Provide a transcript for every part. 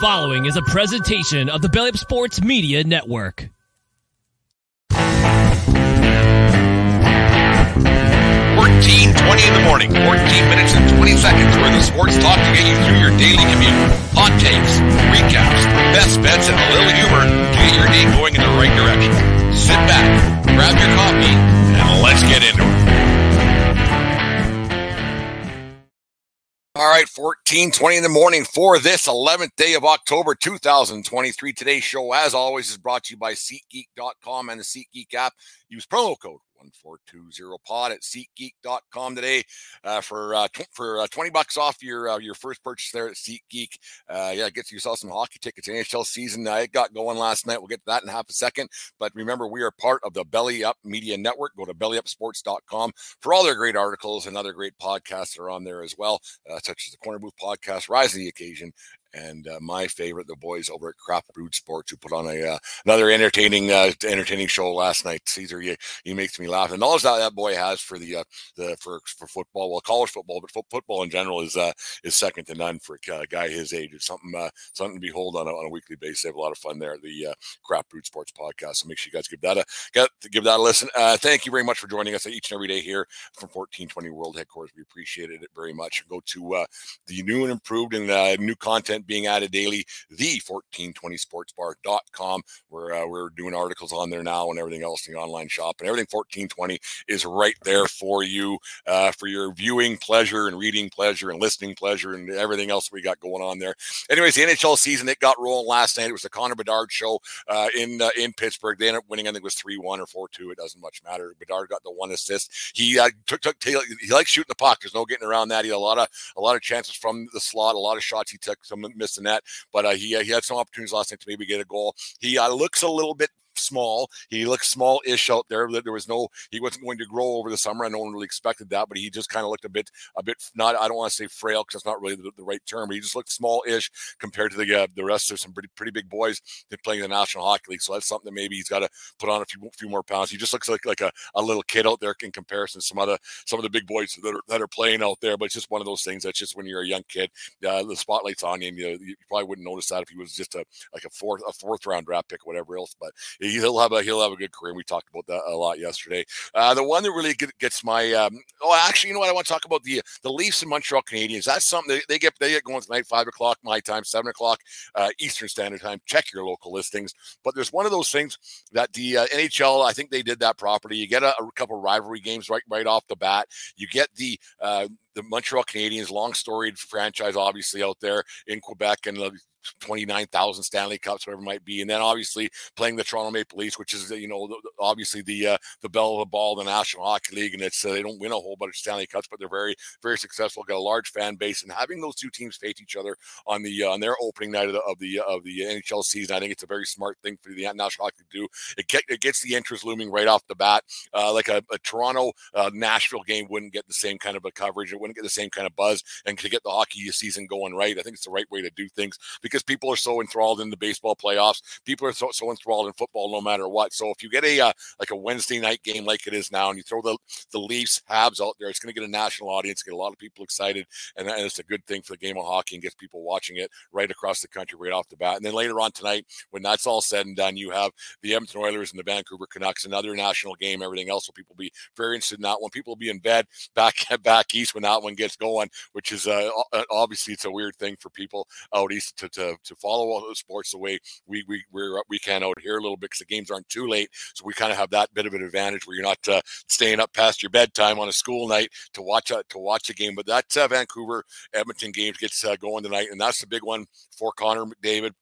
following is a presentation of the Belly Up Sports Media Network. 14, 20 in the morning, 14 minutes and 20 seconds where the sports talk to get you through your daily commute. Hot takes, recaps, best bets, and a little humor to get your day going in the right direction. Sit back, grab your coffee, and let's get into it. Right, 14, 20 in the morning for this 11th day of October 2023. Today's show, as always, is brought to you by SeatGeek.com and the SeatGeek app. Use promo code 1420 pod at SeatGeek.com today uh, for uh, tw- for uh, 20 bucks off your uh, your first purchase there at SeatGeek. Uh, yeah, get yourself some hockey tickets. NHL season it got going last night. We'll get to that in half a second. But remember, we are part of the Belly Up Media Network. Go to bellyupsports.com for all their great articles and other great podcasts that are on there as well, uh, such as the Corner Booth podcast, Rise to the Occasion, and uh, my favorite, the boys over at Crop Brood Sports, who put on a uh, another entertaining uh, entertaining show last night. Caesar, he, he makes me laugh. And all that that boy has for the uh, the for for football, well, college football, but football in general is uh, is second to none for a guy his age. It's something uh, something to behold on a, on a weekly basis. They have a lot of fun there. The Crop Brood Sports podcast. So make sure you guys give that a give that a listen. thank you very much for joining us each and every day here from 1420 World Headquarters. We appreciated it very much. Go to the new and improved and new content being added daily, the 1420sportsbar.com, where uh, we're doing articles on there now and everything else in the online shop. And everything 1420 is right there for you uh, for your viewing pleasure and reading pleasure and listening pleasure and everything else we got going on there. Anyways, the NHL season, it got rolling last night. It was the Connor Bedard show uh, in uh, in Pittsburgh. They ended up winning, I think it was 3 1 or 4 2. It doesn't much matter. Bedard got the one assist. He uh, took, took, he likes shooting the puck. There's no getting around that. He had a lot of a lot of chances from the slot, a lot of shots he took, some missed that. but uh, he, uh, he had some opportunities last night to maybe get a goal. He uh, looks a little bit small. He looked small-ish out there. That There was no, he wasn't going to grow over the summer. I no one really expected that, but he just kind of looked a bit, a bit not. I don't want to say frail because that's not really the, the, right term. But he just looked small-ish compared to the uh, the rest of some pretty pretty big boys that playing in the National Hockey League. So that's something that maybe he's got to put on a few few more pounds. He just looks like like a, a little kid out there in comparison to some other some of the big boys that are that are playing out there. But it's just one of those things. That's just when you're a young kid, uh, the spotlight's on you. And you, you probably wouldn't notice that if he was just a like a fourth a fourth round draft pick, or whatever else. But he'll have a he'll have a good career. We talked about that a lot yesterday. Uh, the one that really gets my um, oh, actually, you know what? I want to talk about the the Leafs and Montreal Canadiens. That's something they, they get they get going tonight, five o'clock my time, seven o'clock uh, Eastern Standard Time. Check your local listings. But there's one of those things that the uh, NHL, I think they did that properly. You get a, a couple rivalry games right right off the bat. You get the uh, the Montreal Canadiens, long storied franchise, obviously out there in Quebec, and 29,000 Stanley Cups, whatever it might be. And then obviously playing the Toronto Maple Leafs, which is, you know, obviously the uh, the belle of the ball the National Hockey League. And it's uh, they don't win a whole bunch of Stanley Cups, but they're very, very successful, got a large fan base. And having those two teams face each other on the uh, on their opening night of the, of the of the NHL season, I think it's a very smart thing for the National Hockey to do. It, get, it gets the interest looming right off the bat. Uh, like a, a Toronto uh, Nashville game wouldn't get the same kind of a coverage. It wouldn't get the same kind of buzz. And to get the hockey season going right, I think it's the right way to do things because people are so enthralled in the baseball playoffs. People are so, so enthralled in football no matter what. So if you get a uh, like a Wednesday night game like it is now, and you throw the the Leafs Habs out there, it's going to get a national audience, get a lot of people excited, and, and it's a good thing for the game of hockey and gets people watching it right across the country right off the bat. And then later on tonight, when that's all said and done, you have the Edmonton Oilers and the Vancouver Canucks, another national game. Everything else, so people be very interested in that one. People will be in bed back back east when that one gets going, which is uh, obviously it's a weird thing for people out east to to, to follow all the sports the way we we we're, we can out here a little bit because the games aren't too late. So we kind of have that bit of an advantage where you're not uh, staying up past your bedtime on a school night to watch a, to watch a game. But that uh, Vancouver Edmonton game gets uh, going tonight, and that's the big one for Connor McDavid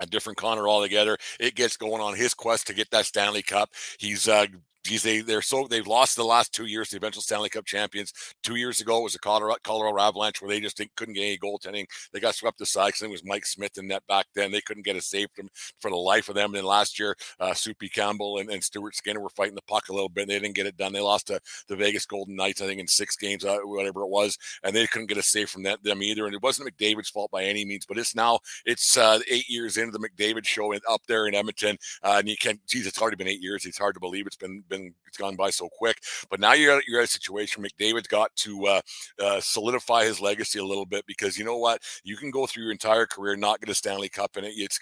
a different Connor altogether. It gets going on his quest to get that Stanley Cup. He's uh, geez, they they're so they've lost the last two years, the eventual Stanley Cup champions. Two years ago it was the Colorado, Colorado Avalanche where they just couldn't get any goaltending. They got swept aside because it was Mike Smith in net back then. They couldn't get a save from for the life of them. And then last year, uh, Soupy Campbell and, and Stuart Skinner were fighting the puck a little bit. they didn't get it done. They lost to the Vegas Golden Knights, I think, in six games, uh, whatever it was, and they couldn't get a save from that, them either. And it wasn't McDavid's fault by any means, but it's now it's uh, eight years into the McDavid show up there in Edmonton, uh, and you can't. geez, it's already been eight years. It's hard to believe it's been been it's gone by so quick. But now you're at, you're at a situation. McDavid's got to uh, uh, solidify his legacy a little bit because you know what, you can go through your entire career not get a Stanley Cup in it. It's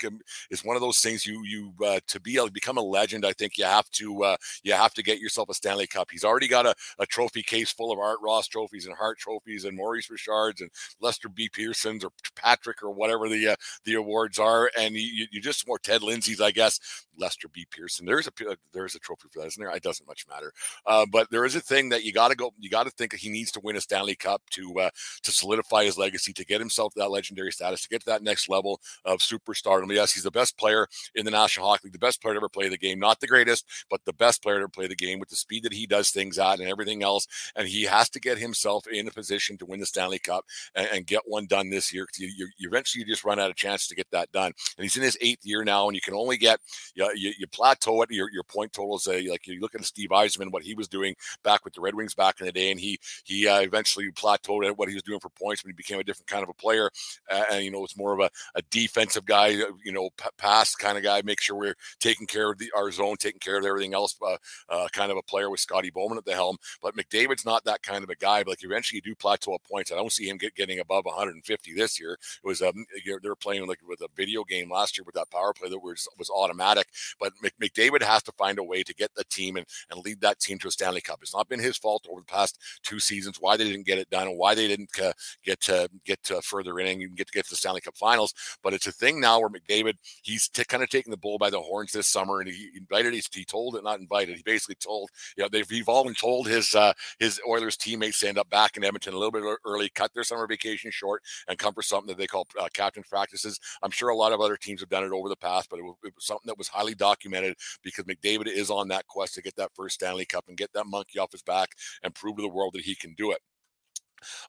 it's one of those things you you uh, to be to become a legend. I think you have to uh, you have to get yourself a Stanley Cup. He's already got a, a trophy case full of Art Ross trophies and Hart trophies and Maurice Richards and Lester B. Pearsons or Patrick or whatever the uh, the awards are, and you, you just more Ted Lindsay's, I guess. Lester B. Pearson. There's a uh, there's a trophy for that, isn't there? It doesn't much matter. Uh, but there is a thing that you got to go. You got to think he needs to win a Stanley Cup to uh, to solidify his legacy, to get himself that legendary status, to get to that next level of superstardom. Yes, he's the best player in the National Hockey League, the best player to ever play the game. Not the greatest, but the best player to play the game with the speed that he does things at and everything else. And he has to get himself in a position to win the Stanley Cup and, and get one done this year. You, you, you, eventually you just run out of chance to get that done. And he's in his eighth year now, and you can only get you, you, you plateau it. Your, your point totals, uh, like you look at Steve Yzerman, what he was doing back with the Red Wings back in the day, and he he uh, eventually plateaued at what he was doing for points when he became a different kind of a player. Uh, and you know, it's more of a, a defensive guy, uh, you know, p- pass kind of guy. Make sure we're taking care of the, our zone, taking care of everything else. Uh, uh, kind of a player with Scotty Bowman at the helm. But McDavid's not that kind of a guy. But like eventually you do plateau at points. I don't see him get, getting above 150 this year. It was um, they were playing like with a video game last year with that power play that was was automatic. But McDavid has to find a way to get the team and, and lead that team to a Stanley Cup. It's not been his fault over the past two seasons why they didn't get it done and why they didn't uh, get to get to further inning and get to get to the Stanley Cup Finals. But it's a thing now where McDavid he's t- kind of taking the bull by the horns this summer, and he invited. He, he told it, not invited. He basically told, you know, they've and told his uh, his Oilers teammates to end up back in Edmonton a little bit early, cut their summer vacation short, and come for something that they call uh, captain's practices. I'm sure a lot of other teams have done it over the past, but it was, it was something that was highly documented because McDavid is on that quest get that first Stanley Cup and get that monkey off his back and prove to the world that he can do it.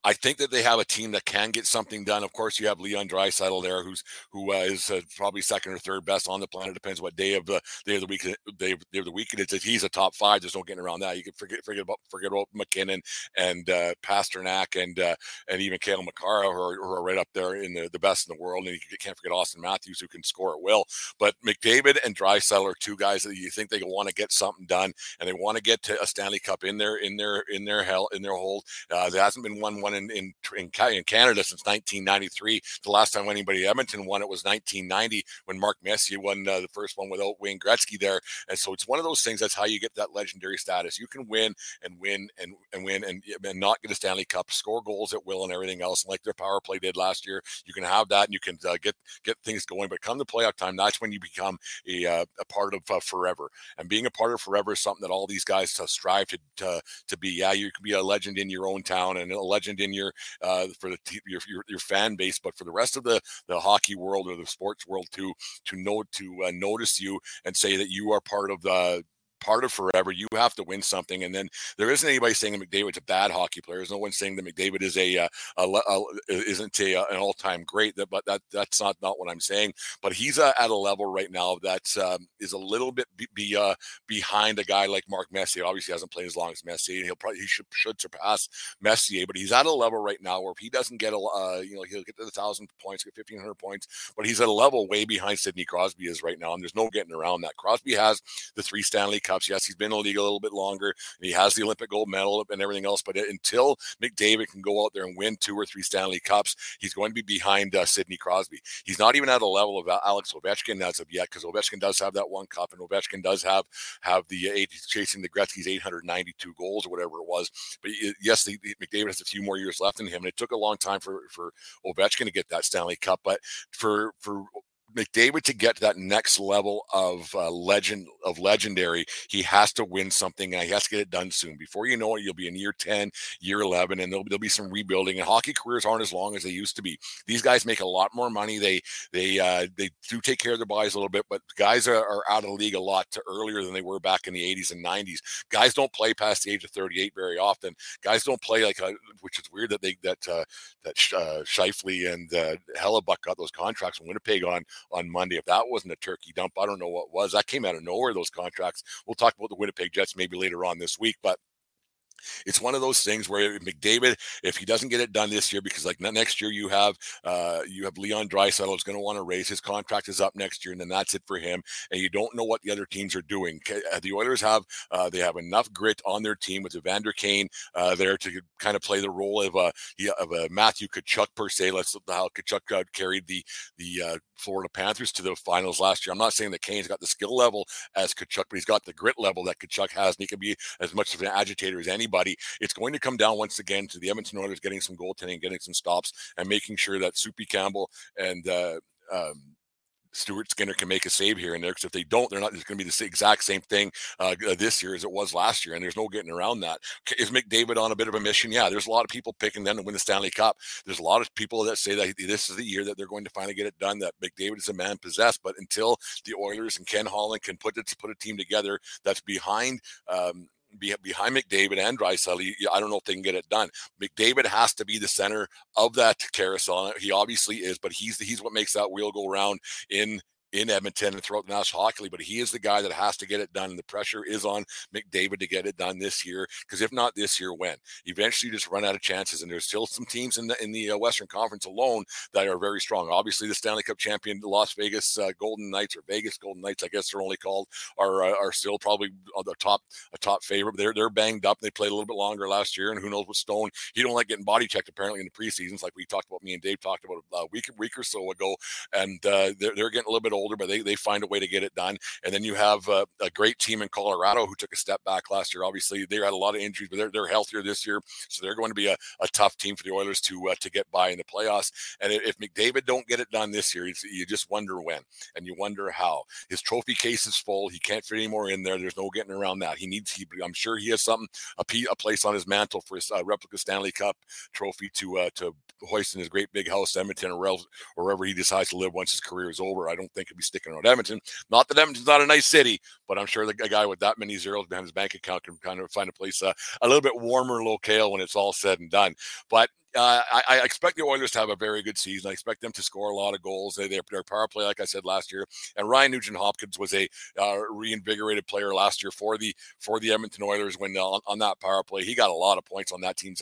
I think that they have a team that can get something done. Of course, you have Leon Draisaitl there, who's who uh, is uh, probably second or third best on the planet. Depends what day of the day of the week day, day of the week it is. He's a top five. There's no getting around that. You can forget forget about forget about MacKinnon and uh, Pastrnak and uh, and even Cale Makar, who are, who are, right up there in the, the best in the world. And you can't forget Auston Matthews, who can score at will. But McDavid and Draisaitl are two guys that you think they want to get something done, and they want to get to a Stanley Cup in their in their in their hell in their hold. Uh, there hasn't been won one in, in, in, Canada since 1993. The last time anybody Edmonton won it was 1990 when Mark Messier won uh, the first one without Wayne Gretzky there. And so it's one of those things. That's how you get that legendary status. You can win and win and, and win and, and not get a Stanley Cup, score goals at will and everything else. And like their power play did last year, you can have that and you can uh, get get things going. But come the playoff time, that's when you become a, uh, a part of uh, forever. And being a part of forever is something that all these guys uh, strive to, to to be. Yeah, you can be a legend in your own town and a legend in your uh, for the your, your, your fan base, but for the rest of the the hockey world or the sports world to to know to uh, notice you and say that you are part of the part of forever. You have to win something. And then there isn't anybody saying that McDavid's a bad hockey player. There's no one saying that McDavid is a, uh, a, a, a isn't a, uh, an all time great. That, but that that's not not what I'm saying. But he's uh, at a level right now that um, is a little bit be, be uh, behind a guy like Mark Messier. Obviously, hasn't played as long as Messier, and he'll probably he should should surpass Messier. But he's at a level right now where if he doesn't get a uh, you know he'll get to the thousand points, get 1500 points, but he's at a level way behind Sidney Crosby is right now, and there's no getting around that. Crosby has the three Stanley Cups. Yes, he's been in the league a little bit longer. and he has the Olympic gold medal and everything else. But until McDavid can go out there and win two or three Stanley Cups, he's going to be behind uh, Sidney Crosby. He's not even at a level of Alex Ovechkin as of yet, because Ovechkin does have that one cup, and Ovechkin does have have the eight chasing the Gretzky's 892 goals or whatever it was. But yes, the, the, McDavid has a few more years left in him, and it took a long time for for Ovechkin to get that Stanley Cup. But for for McDavid to get to that next level of uh, legend of legendary, he has to win something and he has to get it done soon. Before you know it, you'll be in year 10, year 11, and there'll, there'll be some rebuilding. And hockey careers aren't as long as they used to be. These guys make a lot more money. They they uh, they do take care of their bodies a little bit, but guys are, are out of the league a lot to earlier than they were back in the 80s and 90s. Guys don't play past the age of 38 very often. Guys don't play like a, which is weird that they that uh, that uh, Scheifele and uh, Hellebuyck got those contracts in Winnipeg on on Monday. If that wasn't a turkey dump, I don't know what was. That came out of nowhere, those contracts. We'll talk about the Winnipeg Jets maybe later on this week, but it's one of those things where McDavid, if he doesn't get it done this year, because like next year you have uh, you have Leon Draisaitl is going to want to raise his contract is up next year, and then that's it for him. And you don't know what the other teams are doing. Uh, the Oilers have uh, they have enough grit on their team with Evander Kane uh, there to kind of play the role of a of a Matthew Tkachuk per se. Let's how Tkachuk uh, carried the the uh, Florida Panthers to the finals last year. I'm not saying that Kane's got the skill level as Tkachuk, but he's got the grit level that Tkachuk has, and he can be as much of an agitator as anybody. It's going to come down once again to the Edmonton Oilers getting some goaltending, getting some stops, and making sure that Soupy Campbell and uh, um, Stuart Skinner can make a save here and there because if they don't, they're not. It's going to be the exact same thing uh, this year as it was last year, and there's no getting around that. Is McDavid on a bit of a mission? Yeah, there's a lot of people picking them to win the Stanley Cup. There's a lot of people that say that this is the year that they're going to finally get it done. That McDavid is a man possessed, but until the Oilers and Ken Holland can put it put a team together that's behind. Um, behind McDavid and Draisaitl, I don't know if they can get it done. McDavid has to be the center of that carousel. He obviously is, but he's he's what makes that wheel go around in in Edmonton and throughout the National Hockey League, but he is the guy that has to get it done. And the pressure is on McDavid to get it done this year. Because if not this year, when? Eventually, you just run out of chances. And there's still some teams in the in the uh, Western Conference alone that are very strong. Obviously, the Stanley Cup champion, the Las Vegas uh, Golden Knights or Vegas Golden Knights, I guess they're only called, are uh, are still probably the top a top favorite. They're they're banged up. They played a little bit longer last year, and who knows what Stone? He don't like getting body checked apparently in the preseasons, like we talked about. Me and Dave talked about a week week or so ago, and uh, they're they're getting a little bit older, but they they find a way to get it done. And then you have uh, a great team in Colorado who took a step back last year. Obviously, they had a lot of injuries, but they're, they're healthier this year, so they're going to be a, a tough team for the Oilers to uh, to get by in the playoffs. And if McDavid don't get it done this year, you just wonder when, and you wonder how. His trophy case is full. He can't fit any more in there. There's no getting around that. He needs. He, I'm sure he has something a, a place on his mantle for his uh, replica Stanley Cup trophy to uh, to hoist in his great big house, Edmonton, or wherever he decides to live once his career is over. I don't think he'll be sticking around Edmonton. Not that Edmonton Edmonton's not a nice city, but I'm sure the a guy with that many zeros behind his bank account can kind of find a place uh, a little bit warmer locale when it's all said and done. But uh, I, I, expect the Oilers to have a very good season. I expect them to score a lot of goals. They, they're power play, like I said last year. And Ryan Nugent Hopkins was a uh, reinvigorated player last year for the for the Edmonton Oilers when uh, on, on, that power play. He got a lot of points on that team,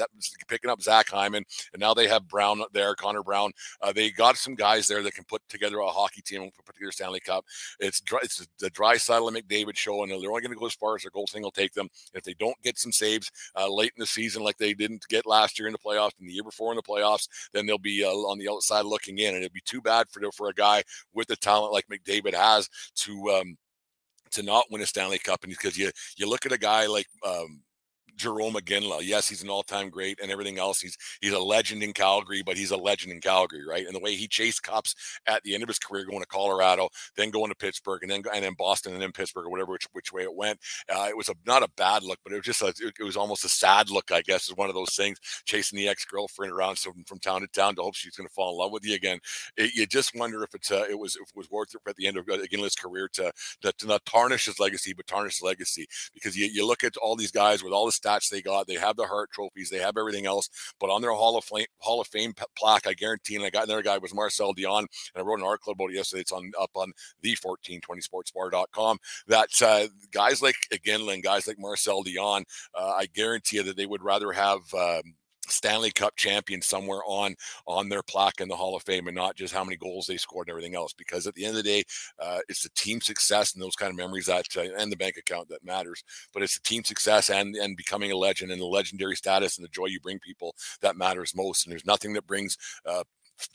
picking up Zach Hyman, and now they have Brown there, Connor Brown. Uh, they got some guys there that can put together a hockey team, put together Stanley Cup. It's it's the Draisaitl and McDavid show, and they're only going to go as far as their goaltending will take them. If they don't get some saves late in the season, like they didn't get last year in the playoffs and the year before in the playoffs playoffs, then they'll be uh, on the outside looking in, and it'd be too bad for for a guy with the talent like McDavid has to. Um, to not win a Stanley Cup, and because you you look at a guy like um, Jarome Iginla. Yes, he's an all-time great and everything else. He's he's a legend in Calgary, but he's a legend in Calgary, right? And the way he chased cups at the end of his career, going to Colorado, then going to Pittsburgh, and then and then Boston, and then Pittsburgh, or whatever which, which way it went. Uh, it was a not a bad look, but it was just a, it, it, was almost a sad look, I guess, is one of those things. Chasing the ex-girlfriend around so from town to town to hope she's going to fall in love with you again. It, you just wonder if it's uh, it was it was worth it at the end of Iginla's career to, to to not tarnish his legacy, but tarnish his legacy because you, you look at all these guys with all the stats they got. They have the Hart trophies. They have everything else. But on their Hall of Fame Hall of Fame plaque, I guarantee, and I got another guy was Marcel Dionne, and I wrote an article about it yesterday. It's on up on the 1420sportsbar.com. That uh, guys like Iginla, guys like Marcel Dionne, uh, I guarantee you that they would rather have. Um, Stanley Cup champion somewhere on on their plaque in the Hall of Fame, and not just how many goals they scored and everything else. Because at the end of the day, uh, it's the team success and those kind of memories that uh, and the bank account that matters. But it's the team success and and becoming a legend and the legendary status and the joy you bring people that matters most. And there's nothing that brings uh,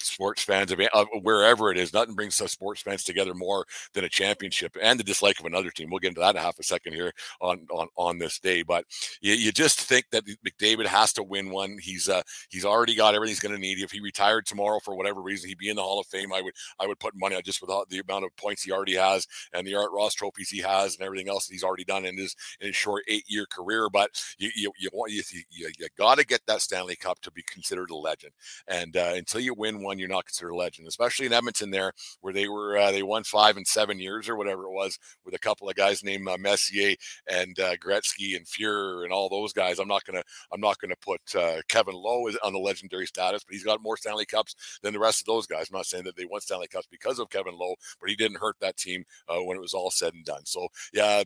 sports fans of uh, wherever it is. Nothing brings us sports fans together more than a championship and the dislike of another team. We'll get into that in half a second here on on, on this day. But you, you just think that McDavid has to win one. He's uh he's already got everything he's going to need. If he retired tomorrow for whatever reason, he'd be in the Hall of Fame. I would I would put money on just with the amount of points he already has and the Art Ross trophies he has and everything else that he's already done in his in his short eight year career. But you you you want you, you, you got to get that Stanley Cup to be considered a legend. And uh, until you win one, you're not considered a legend, especially in Edmonton there, where they were uh, they won five and seven years or whatever it was with a couple of guys named uh, Messier and uh, Gretzky and Fuhrer and all those guys. I'm not gonna I'm not gonna put uh, Kevin Lowe on the legendary status, but he's got more Stanley Cups than the rest of those guys. I'm not saying that they won Stanley Cups because of Kevin Lowe, but he didn't hurt that team uh, when it was all said and done. So yeah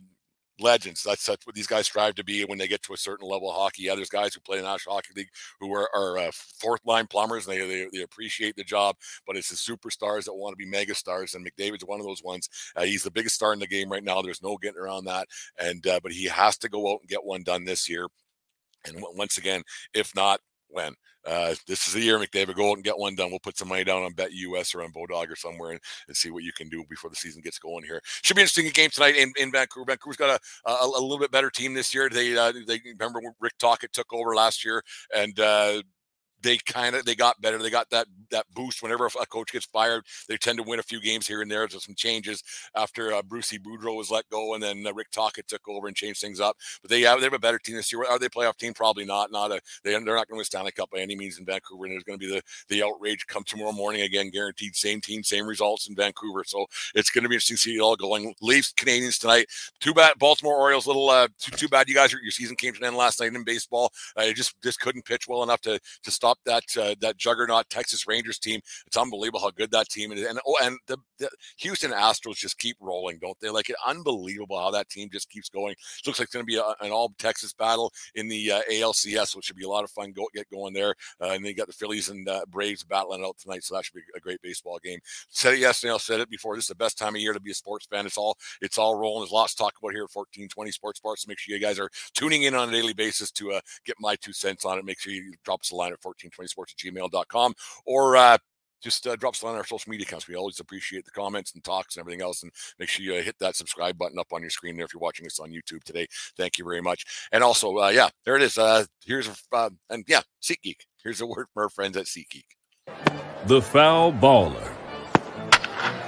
legends. That's, what these guys strive to be when they get to a certain level of hockey. Yeah, there's guys who play in the National Hockey League who are, are uh, fourth line plumbers and they, they, they appreciate the job, but it's the superstars that want to be mega stars. And McDavid's one of those ones. Uh, he's the biggest star in the game right now. There's no getting around that. And uh, but he has to go out and get one done this year. And once again, if not, when? Uh, this is the year, McDavid. Go out and get one done. We'll put some money down on BetUS or on Bodog or somewhere and, and, see what you can do before the season gets going here. Should be interesting game tonight in, in Vancouver. Vancouver's got a, a, a little bit better team this year. They uh, they remember Rick Tocchet took over last year and uh, they kind of they got better. They got that that boost whenever a coach gets fired. They tend to win a few games here and there. There's some changes after uh, Brucey Boudreau was let go, and then uh, Rick Tocchet took over and changed things up. But they have they have a better team this year. Are they playoff team? Probably not. Not a they they're not going to win Stanley Cup by any means in Vancouver. And there's going to be the the outrage come tomorrow morning again. Guaranteed same team, same results in Vancouver. So it's going to be interesting to see it all going. Leafs Canadiens tonight. Too bad Baltimore Orioles. Little uh, too, too bad you guys your season came to an end last night in baseball. Uh, just just couldn't pitch well enough to to stop that uh, that juggernaut Texas Rangers team. It's unbelievable how good that team is. And oh, and the, the Houston Astros just keep rolling, don't they? Like unbelievable how that team just keeps going. It looks like it's going to be a, an all Texas battle in the uh, ALCS, which should be a lot of fun. Go get going there. Uh, and then you got the Phillies and Braves battling out tonight, so that should be a great baseball game. Said it yesterday. I said it before. This is the best time of year to be a sports fan. It's all it's all rolling. There's lots to talk about here at 1420 Sports Bar. So make sure you guys are tuning in on a daily basis to uh, get my two cents on it. Make sure you drop us a line at 1420sports at gmail.com or uh, just uh, drop us on our social media accounts. We always appreciate the comments and talks and everything else. And make sure you uh, hit that subscribe button up on your screen there if you're watching us on YouTube today. Thank you very much. And also, uh, yeah, there it is. Uh, here's a, uh, and yeah, SeatGeek. Here's a word from our friends at SeatGeek. The foul baller.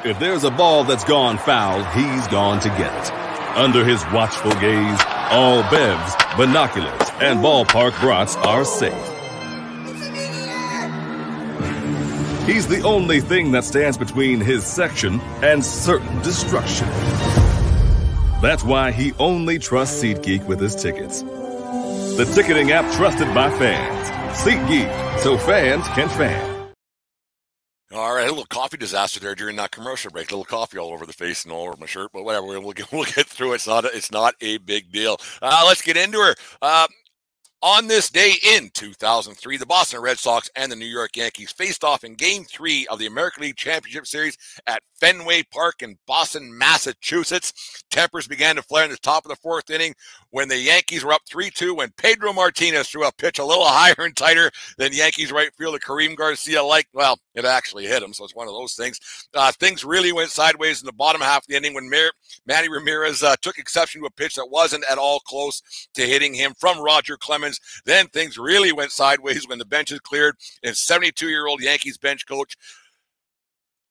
If there's a ball that's gone foul, he's gone to get it. Under his watchful gaze, all bevs, binoculars, and ballpark brats are safe. He's the only thing that stands between his section and certain destruction. That's why he only trusts SeatGeek with his tickets. The ticketing app trusted by fans. SeatGeek, so fans can fan. All right, a little coffee disaster there during that commercial break. A little coffee all over the face and all over my shirt, but whatever. We'll get we'll get through it. It's not a, it's not a big deal. Uh, let's get into her. Uh, on this day in 2003, the Boston Red Sox and the New York Yankees faced off in Game 3 of the American League Championship Series at Fenway Park in Boston, Massachusetts. Tempers began to flare in the top of the fourth inning when the Yankees were up 3 2 when Pedro Martinez threw a pitch a little higher and tighter than Yankees right fielder Karim Garcia like. Well, it actually hit him, so it's one of those things. Uh, things really went sideways in the bottom half of the inning when Mar- Manny Ramirez uh, took exception to a pitch that wasn't at all close to hitting him from Roger Clemens. Then things really went sideways when the benches cleared and 72 year old Yankees bench coach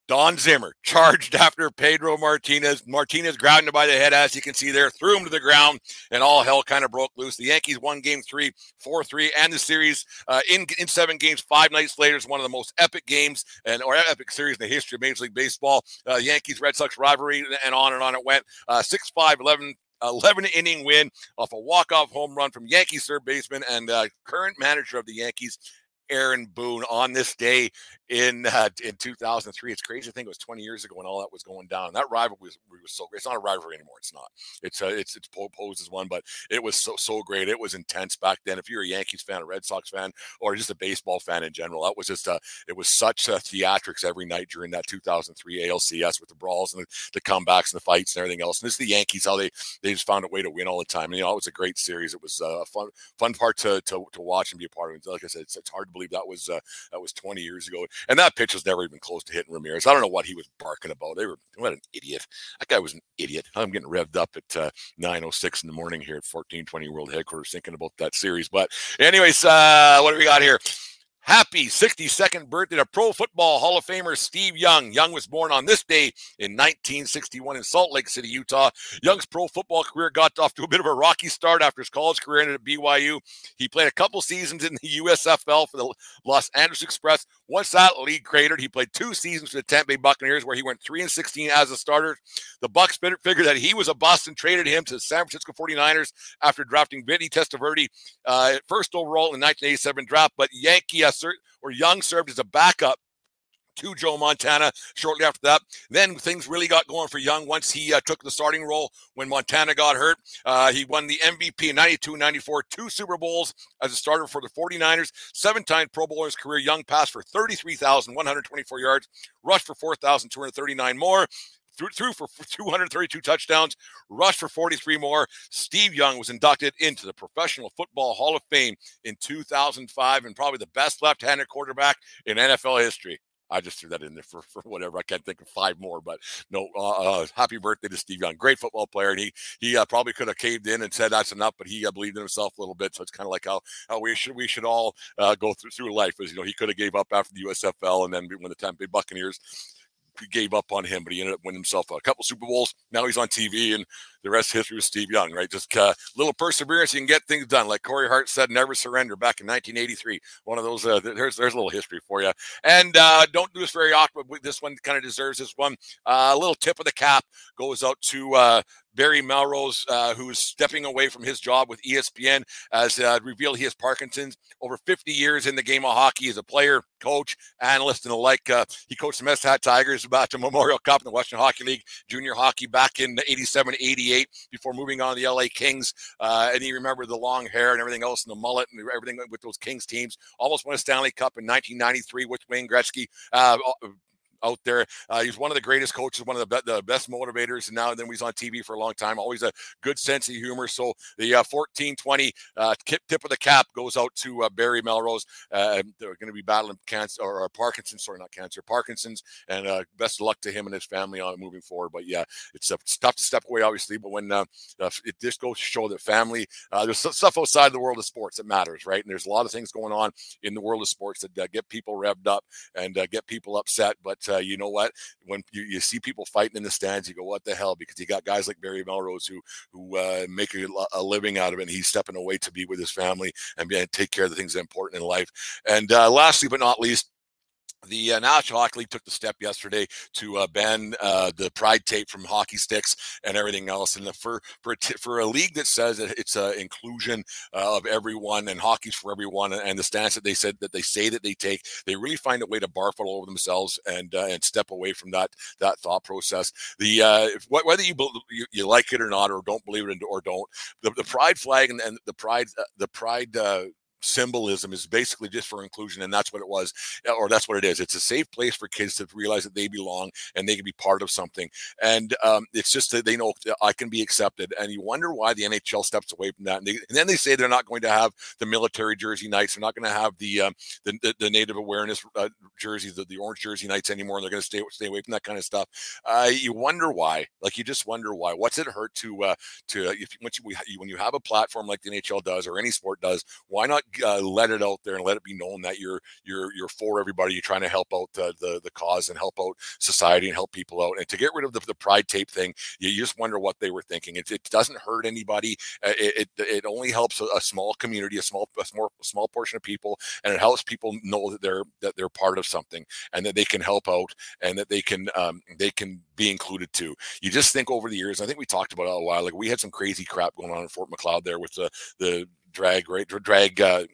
Don Zimmer charged after Pedro Martinez. Martinez grabbed him by the head, as you can see there, threw him to the ground, and all hell kind of broke loose. The Yankees won game three, 4 3, and the series uh, in, in seven games five nights later is one of the most epic games and or epic series in the history of Major League Baseball. Uh, Yankees Red Sox rivalry, and on and on it went. Uh, 6 5, 11 11 inning win off a walk-off home run from Yankees third baseman and uh, current manager of the Yankees, Aaron Boone on this day in uh, in 2003. It's crazy to think it was 20 years ago when all that was going down. That rivalry was, was so great. It's not a rivalry anymore. It's not. It's uh, it's it's posed as one, but it was so so great. It was intense back then. If you're a Yankees fan, a Red Sox fan, or just a baseball fan in general, that was just a it was such a theatrics every night during that 2003 ALCS with the brawls and the, the comebacks and the fights and everything else. And it's the Yankees how they they just found a way to win all the time. And you know, it was a great series. It was uh, a fun fun part to to, to watch and be a part of. Like I said, it's, it's hard to believe that was uh, that was 20 years ago. And that pitch was never even close to hitting Ramirez. I don't know what he was barking about. They were what an idiot. That guy was an idiot. I'm getting revved up at uh, 9:06 in the morning here at 1420 World Headquarters thinking about that series. But anyways, uh, what do we got here? Happy 62nd birthday to Pro Football Hall of Famer Steve Young. Young was born on this day in 1961 in Salt Lake City, Utah. Young's pro football career got off to a bit of a rocky start after his college career ended at BYU. He played a couple seasons in the USFL for the Los Angeles Express. Once that league cratered, he played two seasons for the Tampa Bay Buccaneers, where he went 3 and 16 as a starter. The Bucs figured that he was a bust and traded him to the San Francisco 49ers after drafting Vinny Testaverde uh, first overall in the 1987 draft. But Yankee or Young served as a backup to Joe Montana shortly after that. Then things really got going for Young once he uh, took the starting role when Montana got hurt. Uh, he won the MVP in 92 94, two Super Bowls as a starter for the 49ers, seven time Pro Bowl in his career. Young passed for 33,124 yards, rushed for 4,239 more. Threw, threw for 232 touchdowns, rushed for 43 more. Steve Young was inducted into the Professional Football Hall of Fame in 2005 and probably the best left handed quarterback in NFL history. I just threw that in there for, for whatever. I can't think of five more, but no. Uh, uh, happy birthday to Steve Young, great football player, and he he uh, probably could have caved in and said that's enough, but he uh, believed in himself a little bit. So it's kind of like how how we should we should all uh, go through through life. As you know, he could have gave up after the USFL, and then when the Tampa Bay Buccaneers gave up on him, but he ended up winning himself a couple Super Bowls. Now he's on TV, and the rest of history was Steve Young, right? Just a uh, little perseverance, you can get things done. Like Corey Hart said, never surrender back in 1983. One of those, uh, there's, there's a little history for you. And uh, don't do this very often, but this one kind of deserves this one. Uh, a little tip of the cap goes out to uh, Barry Melrose, uh, who's stepping away from his job with ESPN, as uh, revealed he has Parkinson's. Over 50 years in the game of hockey as a player, coach, analyst, and the like. Uh, he coached the Mess Hat Tigers about the Memorial Cup in the Western Hockey League, junior hockey back in 87, 88 before moving on to the LA Kings. Uh, and he remembered the long hair and everything else and the mullet and everything with those Kings teams. Almost won a Stanley Cup in 1993 with Wayne Gretzky. Out there. Uh, he's one of the greatest coaches, one of the, be- the best motivators, and now and then he's on TV for a long time. Always a good sense of humor. So the uh, 1420 uh, tip of the cap goes out to uh, Barry Melrose. Uh, they're going to be battling cancer or, or Parkinson's, sorry, not cancer, Parkinson's, and uh, best of luck to him and his family on moving forward. But yeah, it's, uh, it's tough to step away, obviously. But when uh, it just goes to show that family, there's stuff outside the world of sports that matters, right? And there's a lot of things going on in the world of sports that get people revved up and get people upset. But uh, you know what? When you, you see people fighting in the stands, you go, "What the hell?" Because you got guys like Barry Melrose who who uh, make a, a, living out of it. And he's stepping away to be with his family and, take care of the things that are important in life. And uh, lastly, but not least, the uh, National Hockey League took the step yesterday to uh, ban uh, the pride tape from hockey sticks and everything else. And the, for for a t- for a league that says that it's an inclusion uh, of everyone and hockey's for everyone, and the stance that they said that they say that they take, they really find a way to barf all over themselves and uh, and step away from that that thought process. The uh, whether you, you, you like it or not, or don't believe it or don't, the, the pride flag and, and the pride the pride symbolism is basically just for inclusion and that's what it was uh, or that's what it is. It's a safe place for kids to realize that they belong and they can be part of something. And um, it's just that they know i can be accepted. And you wonder why the nhl steps away from that. And, they, and then they say they're not going to have the military jersey nights. They're not going to have the, um, the, the, the native awareness uh, jerseys the, the orange jersey nights anymore and they're going to stay stay away from that kind of stuff. Uh, you wonder why like you just wonder why. What's it hurt to uh, to if once you, when you have a platform like the nhl does or any sport does why not uh, let it out there and let it be known that you're you're you're for everybody. You're trying to help out the the, the cause and help out society and help people out. And to get rid of the, the pride tape thing, you, you, just wonder what they were thinking. It, it doesn't hurt anybody. Uh, it, it, it only helps a, a, small community, a small a small small portion of people, and it helps people know that they're that they're part of something and that they can help out and that they can um, they can be included too. You just think over the years. I think we talked about it a while. Like we had some crazy crap going on in Fort Macleod there with the the drag right drag uh,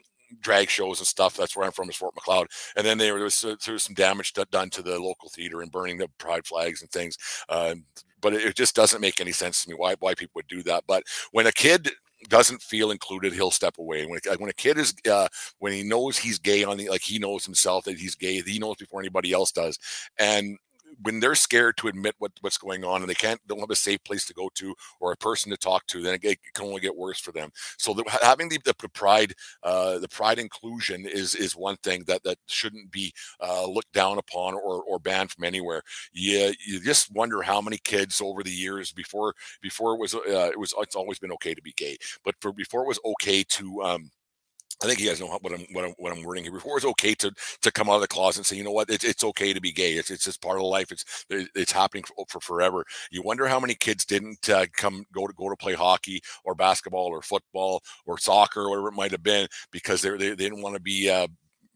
drag shows and stuff. That's where I'm from, is Fort Macleod. And then there was, uh, there was some damage done to the local theater and burning the pride flags and things. Uh, but it, just doesn't make any sense to me why why people would do that. But when a kid doesn't feel included, he'll step away. When when a kid is uh, when he knows he's gay on the like he knows himself that he's gay, he knows before anybody else does, and when they're scared to admit what, what's going on and they can't don't have a safe place to go to or a person to talk to, then it, it can only get worse for them. So the, having the, the pride, uh, the pride inclusion is is one thing that that shouldn't be uh, looked down upon or or banned from anywhere. Yeah, you just wonder how many kids over the years before before it was uh, it was it's always been okay to be gay, but for before it was okay to um, I think you guys know what I'm what I'm what I'm wording here. Before it's okay to to come out of the closet and say, you know what, it's, it's okay to be gay. It's it's just part of life. It's it's happening for, for forever. You wonder how many kids didn't uh, come go to go to play hockey or basketball or football or soccer or whatever it might have been because they they, didn't want to be uh,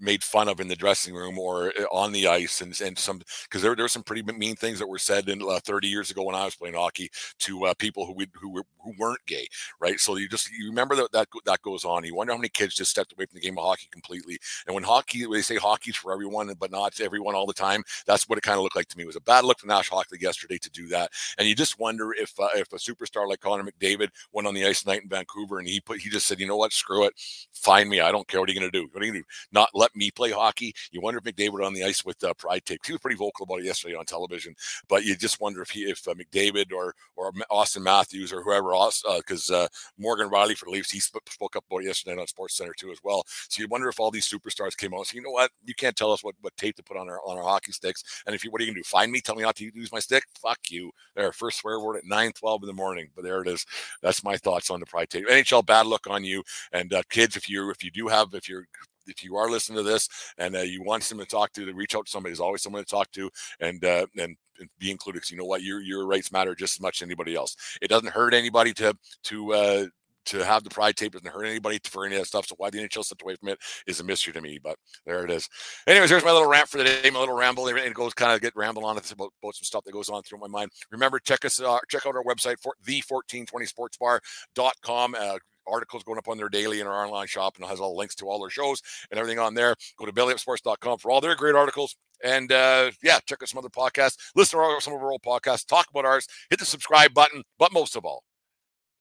made fun of in the dressing room or uh, on the ice, and and some because there there were some pretty mean things that were said in uh, 30 years ago when I was playing hockey to uh, people who we, who were who weren't gay, right? So you just you remember that that that goes on. You wonder how many kids just stepped away from the game of hockey completely. And when hockey, they say hockey's for everyone, but not everyone all the time. That's what it kind of looked like to me. It was a bad look for National Hockey yesterday to do that. And you just wonder if uh, if a superstar like Connor McDavid went on the ice tonight in Vancouver and he put he just said, you know what, screw it, find me. I don't care what are you going to do. What are you going to do? Not let me play hockey. You wonder if McDavid on the ice with uh, pride tape. He was pretty vocal about it yesterday on television, but you just wonder if he if uh, McDavid or or Auston Matthews or whoever else because uh, uh, Morgan Rielly for the Leafs he spoke up about it yesterday on Sports Center too as well. So you wonder if all these superstars came out. So you know what, you can't tell us what, what tape to put on our on our hockey sticks. And if you what are you gonna do? Find me? Tell me not to use my stick? Fuck you. There, first swear word at 9, 12 in the morning. But there it is. That's my thoughts on the pride tape. NHL bad luck on you. And uh, kids, if you if you do have if you're if you are listening to this and uh, you want someone to talk to, to reach out to somebody, there's always someone to talk to and uh, and, be included. Because you know what, your your rights matter just as much as anybody else. It doesn't hurt anybody to to uh, to have the pride tape doesn't hurt anybody for any of that stuff. So why the NHL stepped away from it is a mystery to me. But there it is. Anyways, here's my little rant for the day, my little ramble. It goes kind of get ramble on. It's about, about some stuff that goes on through my mind. Remember, check us uh, check out our website for the 1420sportsbar.com. Uh, articles going up on their daily in our online shop and has all the links to all their shows and everything on there. Go to bellyupsports.com for all their great articles. And uh, yeah, check out some other podcasts, listen to some of our old podcasts, talk about ours, hit the subscribe button. But most of all,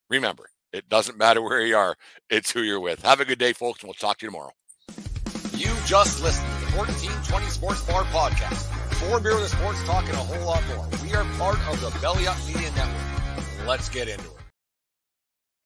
remember, it doesn't matter where you are, it's who you're with. Have a good day, folks, and we'll talk to you tomorrow. You just listened to the 1420 Sports Bar Podcast. Four beer with sports talk and a whole lot more. We are part of the Belly Up Media Network. Let's get into it.